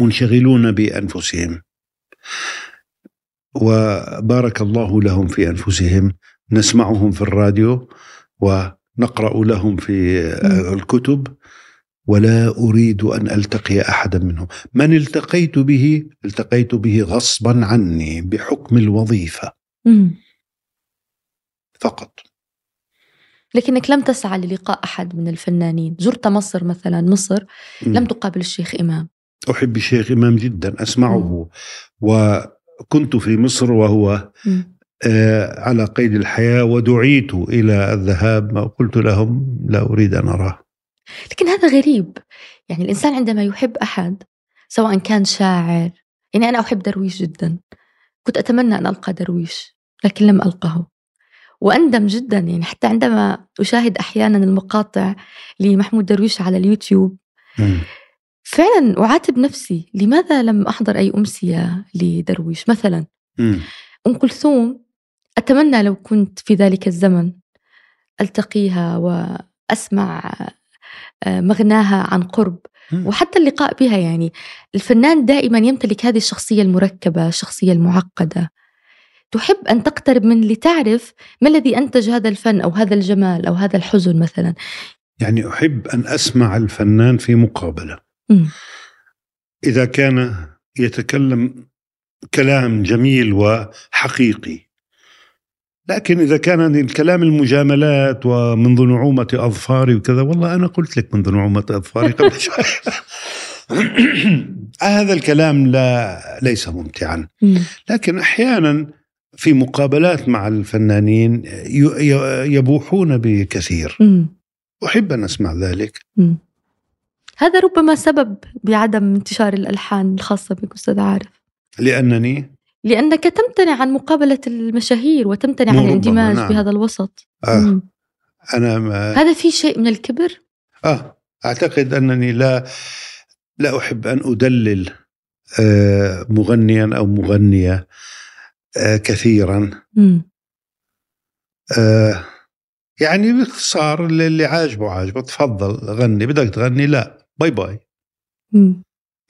منشغلون بأنفسهم. وبارك الله لهم في أنفسهم. نسمعهم في الراديو ونقرأ لهم في. الكتب. ولا أريد أن ألتقي أحدا منهم. من التقيت به؟ التقيت به غصبا عني بحكم الوظيفة. فقط. لكنك لم تسعى للقاء أحد من الفنانين. زرت مصر مثلا مصر لم تقابل الشيخ إمام. أحب الشيخ إمام جدا أسمعه. وكنت في مصر وهو. آه، على قيد الحياة ودعيت إلى الذهاب. قلت لهم لا أريد أن أراه. لكن هذا غريب. يعني الإنسان عندما يحب أحد سواء كان شاعر يعني أنا أحب درويش جدا. كنت أتمنى أن ألقى درويش لكن لم ألقه. وأندم جدا يعني حتى عندما أشاهد أحيانا المقاطع لمحمود درويش على اليوتيوب. فعلا أعاتب نفسي لماذا لم أحضر أي أمسية لدرويش؟ مثلا مم. أم كلثوم أتمنى لو كنت في ذلك الزمن ألتقيها وأسمع آه، مغناها عن قرب. مم. وحتى اللقاء بها يعني الفنان دائما يمتلك هذه الشخصية المركبة الشخصية المعقدة. تحب أن تقترب من لتعرف ما الذي أنتج هذا الفن أو هذا الجمال أو هذا الحزن مثلا يعني أحب أن أسمع الفنان في مقابلة مم. إذا كان يتكلم كلام جميل وحقيقي لكن إذا كان الكلام المجاملات ومنذ نعومة أظفاري وكذا والله أنا قلت لك منذ نعومة أظفاري قبل شوي هذا الكلام لا ليس ممتعا مم. لكن أحيانا في مقابلات مع الفنانين يبوحون بكثير. أحب أن أسمع ذلك. هذا ربما سبب بعدم انتشار الألحان الخاصة بك أستاذ عارف لأنني لأنك تمتنع عن مقابلة المشاهير وتمتنع عن الاندماج نعم. بهذا الوسط آه. أنا ما هذا في شيء من الكبر آه أعتقد أنني لا لا أحب أن أدلل آه، مغنيا أو مغنية كثيرا. مم. آه، يعني باختصار اللي عاجبه عاجبه. تفضل غني. بدك تغني؟ لا. باي باي. مم.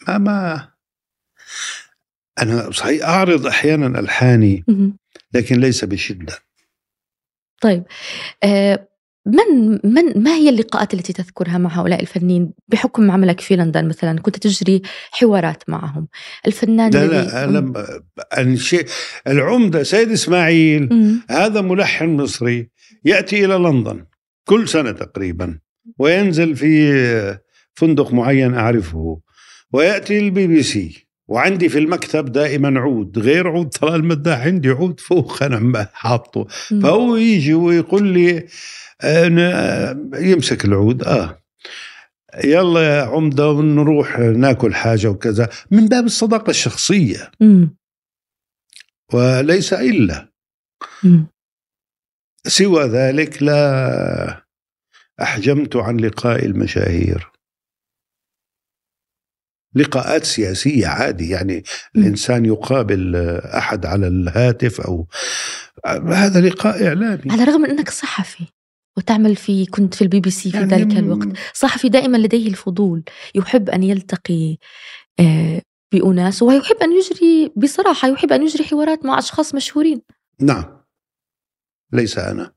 ما ما أنا صحيح أعرض أحيانا ألحاني مم. لكن ليس بشدة. طيب. آه من من ما هي اللقاءات التي تذكرها مع هؤلاء الفنانين بحكم عملك في لندن مثلا؟ كنت تجري حوارات معهم. الفنان لا لا أنا الشيء العمدة سيد إسماعيل مم. هذا ملحن مصري يأتي إلى لندن كل سنة تقريبا وينزل في فندق معين أعرفه ويأتي البي بي سي. وعندي في المكتب دائما عود غير عود طلال مداح عندي عود فوق أنا حاطه. فهو يجي ويقول لي أنا يمسك العود آه يلا يا عمدة نروح ناكل حاجة وكذا من باب الصداقة الشخصية مم. وليس إلا مم. سوى ذلك لا أحجمت عن لقاء المشاهير لقاءات سياسية عادي يعني. الإنسان يقابل أحد على الهاتف أو هذا لقاء إعلامي. على الرغم من إنك صحفي وتعمل في كنت في البي بي سي في يعني ذلك الوقت صحفي دائما لديه الفضول يحب أن يلتقي آه، بأناس ويحب أن يجري بصراحة يحب أن يجري حوارات مع أشخاص مشهورين. نعم. ليس أنا.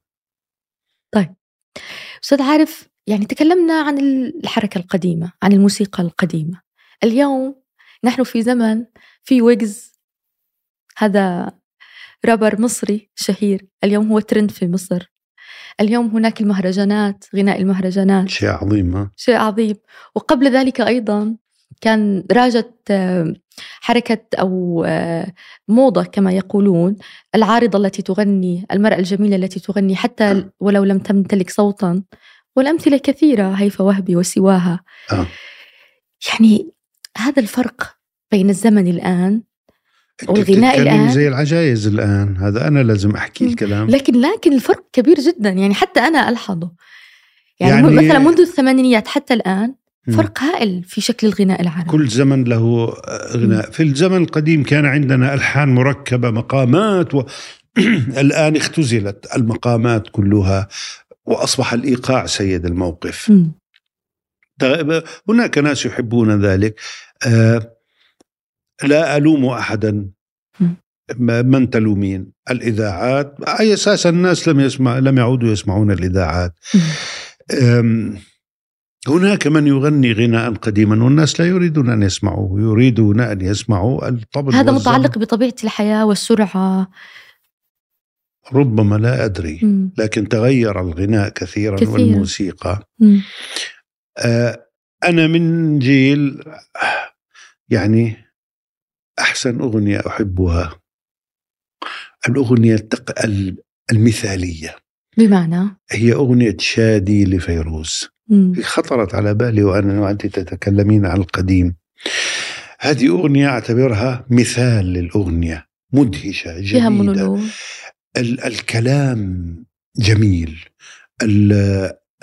أستاذ عارف يعني تكلمنا عن الحركة القديمة عن الموسيقى القديمة. اليوم نحن في زمن في ويجز. هذا رابر مصري شهير. اليوم هو ترند في مصر. اليوم هناك المهرجانات غناء المهرجانات. شيء عظيم ها؟ شيء عظيم. وقبل ذلك أيضا كان راجت آه، حركة أو آه، موضة كما يقولون العارضة التي تغني المرأة الجميلة التي تغني حتى ولو لم تمتلك صوتا. والأمثلة كثيرة هيفا وهبي وسواها. آه. يعني هذا الفرق بين الزمن الآن والغناء الآن؟ زي العجائز الآن هذا أنا لازم أحكي. الكلام لكن لكن الفرق كبير جدا يعني حتى أنا ألحظه يعني, يعني- مثلا منذ الثمانينيات حتى الآن. فرق هائل في شكل الغناء العربي كل زمن له غناء في الزمن القديم كان عندنا ألحان مركبة مقامات و... الآن اختزلت المقامات كلها وأصبح الإيقاع سيد الموقف مم. هناك ناس يحبون ذلك. آه، لا ألوم أحدا. من تلومين؟ الإذاعات. أي أساس الناس لم يسمع لم يعودوا يسمعون الإذاعات. هناك من يغني غناء قديما والناس لا يريدون أن يسمعوه يريدون أن يسمعوا الطبل هذا والزمر. متعلق بطبيعة الحياة والسرعة. ربما لا أدري. لكن تغير الغناء كثيرا, كثيراً. والموسيقى. آه، أنا من جيل يعني أحسن أغنية أحبها. الأغنية التق... ال- المثالية. بمعنى؟ هي أغنية شادي لفيروز. مم. خطرت على بالي وأنا وأنت تتكلمين عن القديم. هذه أغنية أعتبرها مثال للأغنية مدهشة فيها جميلة. مونولوج ال- الكلام جميل.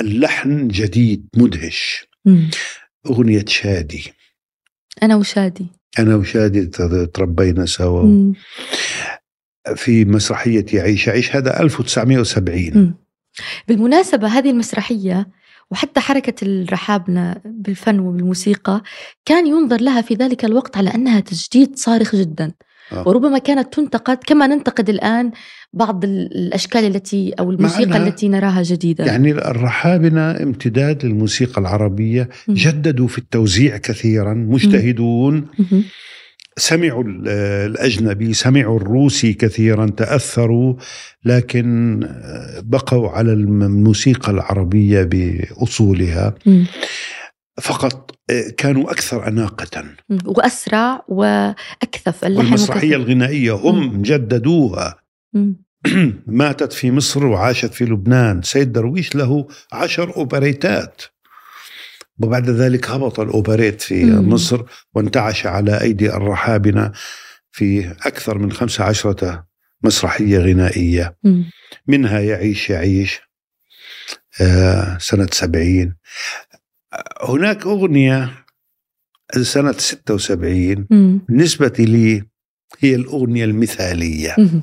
اللحن جديد مدهش. مم. أغنية شادي. أنا وشادي. أنا وشادي تربينا سوا. مم. في مسرحية يعيش عيش هذا 1970 مم. بالمناسبة هذه المسرحية وحتى حركة الرحابنة بالفن وبالموسيقى كان ينظر لها في ذلك الوقت على أنها تجديد صارخ جدا. آه. وربما كانت تنتقد كما ننتقد الآن بعض ال- الأشكال التي أو الموسيقى التي نراها جديدة يعني الرحابنة امتداد للموسيقى العربية مم. جددوا في التوزيع كثيرا مجتهدون مهم. سمعوا ال- الأجنبي سمعوا الروسي كثيرا تأثروا لكن بقوا على الم- الموسيقى العربية بأصولها مم. فقط كانوا أكثر أناقة. وأسرع وأكثف اللحن والمسرحية. الغنائية هم جددوها مم. ماتت في مصر وعاشت في لبنان سيد درويش له عشر أوبريتات وبعد ذلك هبط الأوبريت في مم. مصر وانتعش على أيدي الرحابنة في أكثر من خمسة عشرة مسرحية غنائية مم. منها يعيش يعيش آه، سنة سبعين هناك أغنية سنة 76 مم. بالنسبة لي هي الأغنية المثالية مم.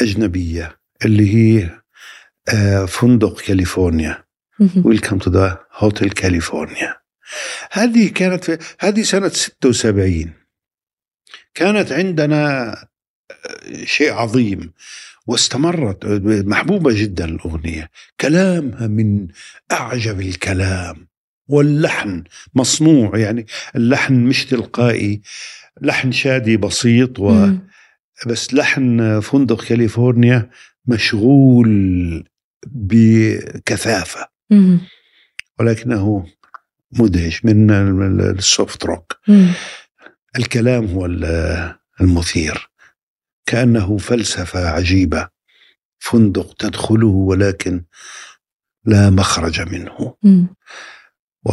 أجنبية اللي هي آه، فندق كاليفورنيا. Welcome to the Hotel California هذه كانت في هذه سنة 76 كانت عندنا آه، شيء عظيم واستمرت محبوبة جدا الأغنية كلامها من أعجب الكلام واللحن مصنوع يعني اللحن مش تلقائي لحن شادي بسيط و مم. بس لحن فندق كاليفورنيا مشغول بكثافة مم. ولكنه مدهش من السوفت روك مم. الكلام هو ال- المثير كأنه فلسفة عجيبة. فندق تدخله ولكن لا مخرج منه. و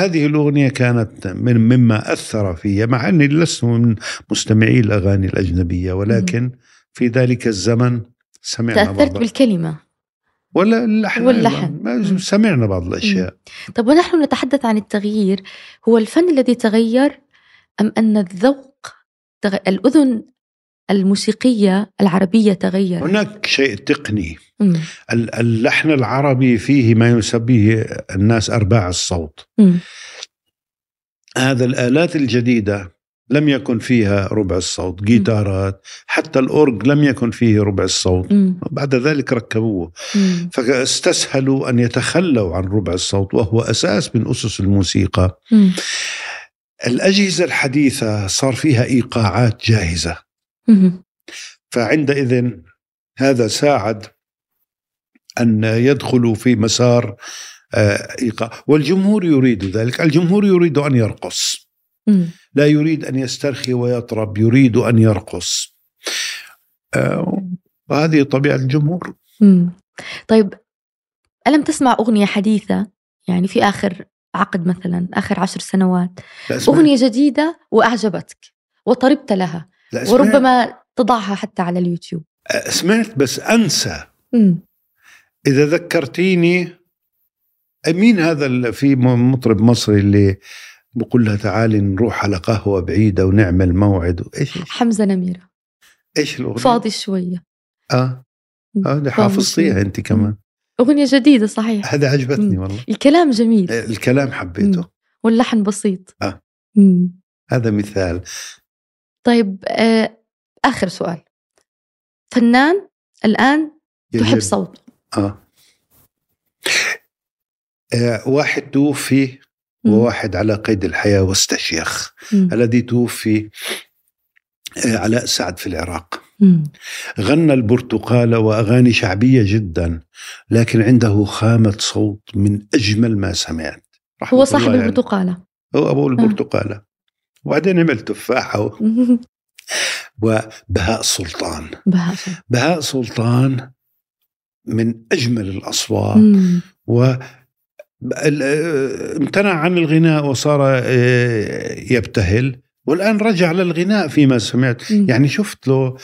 هذه الأغنية كانت من مما أثر في مع أني لست من مستمعي الأغاني الأجنبية ولكن في ذلك الزمن سمعنا تأثرت بعض بالكلمة. ولا اللحن واللحن. سمعنا بعض الأشياء. طب ونحن نتحدث عن التغيير. هو الفن الذي تغير أم أن الذوق تغ... الأذن الموسيقية العربية تغير هناك شيء تقني مم. ال- اللحن العربي فيه ما يسميه الناس أرباع الصوت مم. هذا الآلات الجديدة لم يكن فيها ربع الصوت جيتارات حتى الأورج لم يكن فيه ربع الصوت مم. بعد ذلك ركبوه مم. فاستسهلوا أن يتخلوا عن ربع الصوت وهو أساس من أسس الموسيقى مم. الأجهزة الحديثة صار فيها إيقاعات جاهزة. فعندئذ هذا ساعد أن يدخلوا في مسار آه، إيقاع. والجمهور يريد ذلك. الجمهور يريد أن يرقص. لا يريد أن يسترخي ويطرب يريد أن يرقص. آه، وهذه طبيعة الجمهور. طيب ألم تسمع أغنية حديثة؟ يعني في آخر عقد مثلا آخر عشر سنوات. أغنية جديدة وأعجبتك وطربت لها. لا وربما تضعها حتى على اليوتيوب. آه، سمعت بس أنسى. مم. إذا ذكرتيني مين هذا اللي في مطرب مصري اللي بقول لها تعالي نروح على قهوة بعيدة ونعمل موعد؟ إيش؟ حمزة نميرة. إيش الأغنية؟ فاضي شوية. فاضي اللي حافظتيها. أنت كمان. أغنية جديدة صحيح هذا عجبتني مم. والله الكلام جميل الكلام حبيته مم. واللحن بسيط آه. مم. هذا مثال طيب آه آخر سؤال فنان الآن تحب يجب- صوته آه. آه واحد توفي. وواحد على قيد الحياة واستشيخ. الذي توفي آه علاء سعد في العراق. غنى البرتقالة وأغاني شعبية جدا لكن عنده خامة صوت من أجمل ما سمعت. هو صاحب عليه. البرتقالة. هو أبو البرتقالة. وبعدين عمل تفاحة وبهاء سلطان. بهاء سلطان. بهاء سلطان من أجمل الأصوات. مم. و آه، امتنع عن الغناء وصار آه، يبتهل. والآن رجع للغناء فيما سمعت. مم. يعني شفت له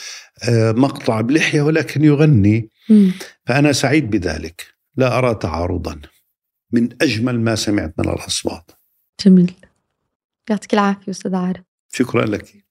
آه، مقطع بلحية ولكن يغني. مم. فأنا سعيد بذلك. لا أرى تعارضا. من أجمل ما سمعت من الأصوات. جميل. يعطيك العافية أستاذ عارف. شكرا لك.